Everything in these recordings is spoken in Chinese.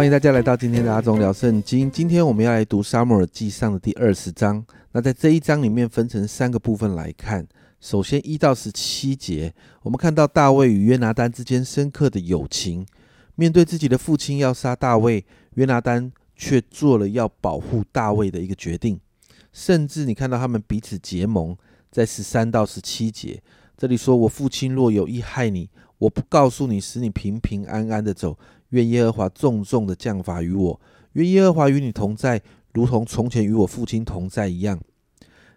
欢迎大家来到今天的阿忠聊圣经。今天我们要来读沙漠耳记上的第二十章。那在这一章里面分成三个部分来看。首先一到十七节，我们看到大卫与约拿丹之间深刻的友情。面对自己的父亲要杀大卫，约拿丹却做了要保护大卫的一个决定。甚至你看到他们彼此结盟，在十三到十七节，这里说：“我父亲若有意害你，我不告诉你，使你平平安安的走。愿耶和华重重的降罚于我，愿耶和华与你同在，如同从前与我父亲同在一样。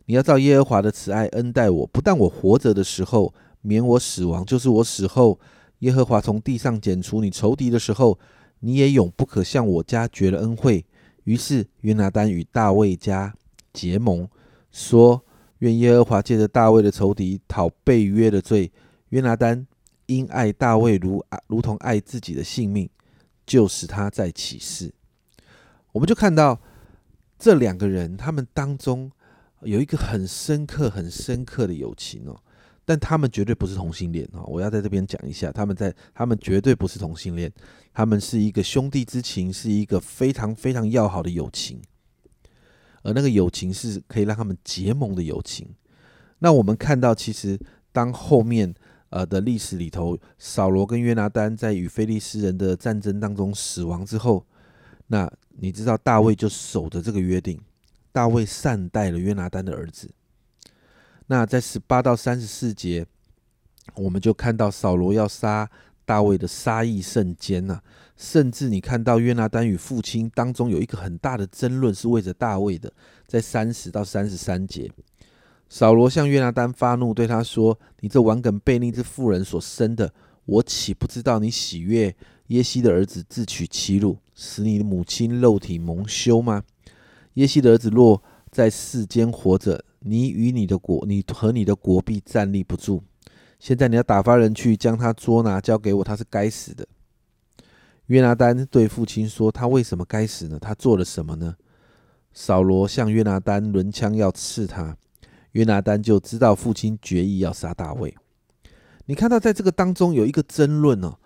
你要照耶和华的慈爱恩待我，不但我活着的时候免我死亡，就是我死后。”耶和华从地上剪除你仇敌的时候，你也永不可向我家绝了恩惠。于是约拿丹与大卫家结盟，说：愿耶和华借着大卫的仇敌讨被约的罪。约拿丹因爱大卫如如同爱自己的性命，就是他在起誓。我们就看到这两个人，他们当中有一个很深刻、很深刻的友情哦。但他们绝对不是同性恋啊！我要在这边讲一下，他们在他们绝对不是同性恋，他们是一个兄弟之情，是一个非常非常要好的友情，而那个友情是可以让他们结盟的友情。那我们看到，其实当后面呃的历史里头，扫罗跟约拿丹在与菲利斯人的战争当中死亡之后，那你知道大卫就守着这个约定，大卫善待了约拿丹的儿子。那在十八到三十四节，我们就看到扫罗要杀大卫的杀意甚坚呐，甚至你看到约拿丹与父亲当中有一个很大的争论，是为着大卫的。在三十到三十三节，扫罗向约拿丹发怒，对他说：“你这顽梗悖逆之妇人所生的，我岂不知道你喜悦耶西的儿子自取其辱，使你的母亲肉体蒙羞吗？耶西的儿子若在世间活着。”你与你的国，你和你的国必站立不住。现在你要打发人去将他捉拿，交给我，他是该死的。约拿丹对父亲说：“他为什么该死呢？他做了什么呢？”扫罗向约拿丹抡枪要刺他，约拿丹就知道父亲决意要杀大卫。你看到在这个当中有一个争论哦，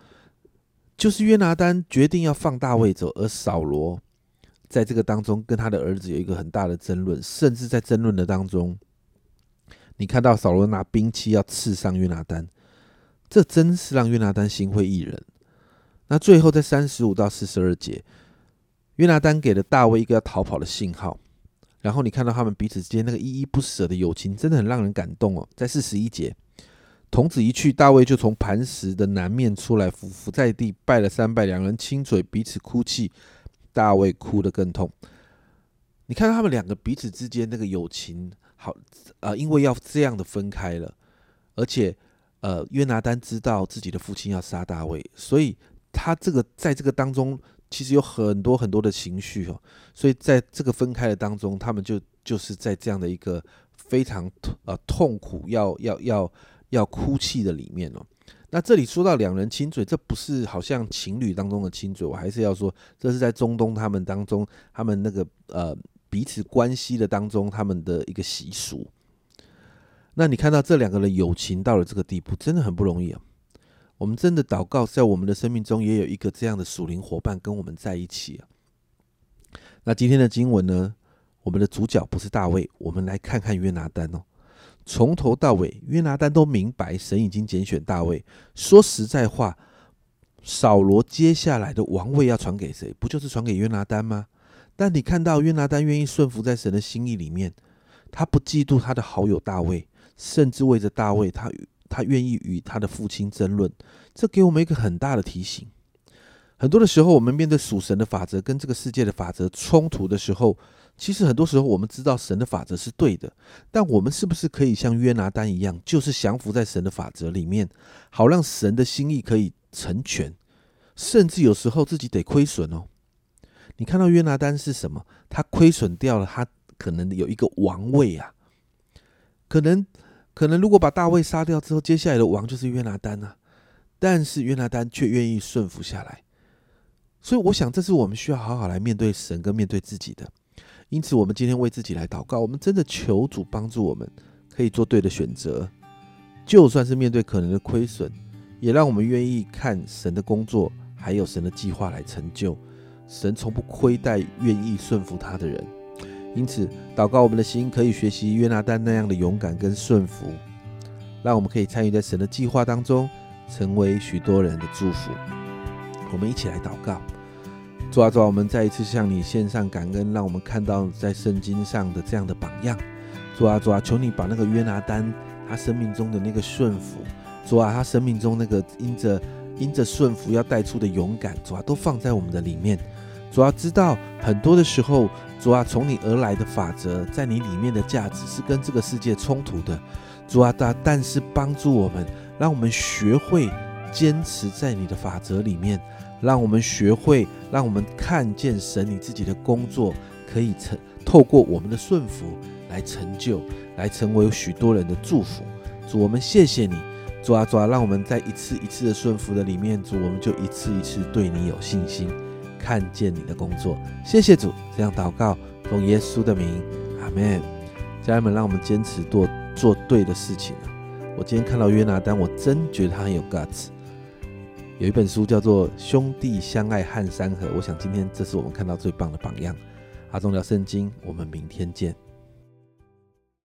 就是约拿丹决定要放大卫走，而扫罗。在这个当中，跟他的儿子有一个很大的争论，甚至在争论的当中，你看到扫罗拿兵器要刺伤约拿丹，这真是让约拿丹心灰意冷。那最后在三十五到四十二节，约拿丹给了大卫一个要逃跑的信号，然后你看到他们彼此之间那个依依不舍的友情，真的很让人感动哦。在四十一节，童子一去，大卫就从磐石的南面出来，伏伏在地拜了三拜，两人亲嘴，彼此哭泣。大卫哭得更痛。你看到他们两个彼此之间那个友情，好，呃，因为要这样的分开了，而且，呃，约拿丹知道自己的父亲要杀大卫，所以他这个在这个当中其实有很多很多的情绪哦。所以在这个分开的当中，他们就就是在这样的一个非常呃痛苦要要要要哭泣的里面哦。那这里说到两人亲嘴，这不是好像情侣当中的亲嘴，我还是要说，这是在中东他们当中，他们那个呃彼此关系的当中，他们的一个习俗。那你看到这两个人友情到了这个地步，真的很不容易啊。我们真的祷告，在我们的生命中也有一个这样的属灵伙伴跟我们在一起啊。那今天的经文呢，我们的主角不是大卫，我们来看看约拿丹哦。从头到尾，约拿丹都明白神已经拣选大卫。说实在话，扫罗接下来的王位要传给谁？不就是传给约拿丹吗？但你看到约拿丹愿意顺服在神的心意里面，他不嫉妒他的好友大卫，甚至为着大卫，他他愿意与他的父亲争论。这给我们一个很大的提醒。很多的时候，我们面对属神的法则跟这个世界的法则冲突的时候，其实很多时候，我们知道神的法则是对的，但我们是不是可以像约拿丹一样，就是降服在神的法则里面，好让神的心意可以成全，甚至有时候自己得亏损哦。你看到约拿丹是什么？他亏损掉了，他可能有一个王位啊，可能可能如果把大卫杀掉之后，接下来的王就是约拿丹啊，但是约拿丹却愿意顺服下来，所以我想，这是我们需要好好来面对神跟面对自己的。因此，我们今天为自己来祷告。我们真的求主帮助我们，可以做对的选择。就算是面对可能的亏损，也让我们愿意看神的工作，还有神的计划来成就。神从不亏待愿意顺服他的人。因此，祷告我们的心可以学习约拿丹那样的勇敢跟顺服，让我们可以参与在神的计划当中，成为许多人的祝福。我们一起来祷告。主啊，主啊，我们再一次向你献上感恩，让我们看到在圣经上的这样的榜样。主啊，主啊，求你把那个约拿丹他生命中的那个顺服，主啊，他生命中那个因着因着顺服要带出的勇敢，主啊，都放在我们的里面。主啊，知道很多的时候，主啊，从你而来的法则，在你里面的价值是跟这个世界冲突的。主啊，但但是帮助我们，让我们学会坚持在你的法则里面。让我们学会，让我们看见神你自己的工作，可以成透过我们的顺服来成就，来成为许多人的祝福。主，我们谢谢你，主啊主啊，让我们在一次一次的顺服的里面，主，我们就一次一次对你有信心，看见你的工作。谢谢主，这样祷告，奉耶稣的名，阿门。家人们，让我们坚持做做对的事情啊！我今天看到约拿丹，我真觉得他很有 guts。有一本书叫做《兄弟相爱撼山河》，我想今天这是我们看到最棒的榜样。阿忠聊圣经，我们明天见。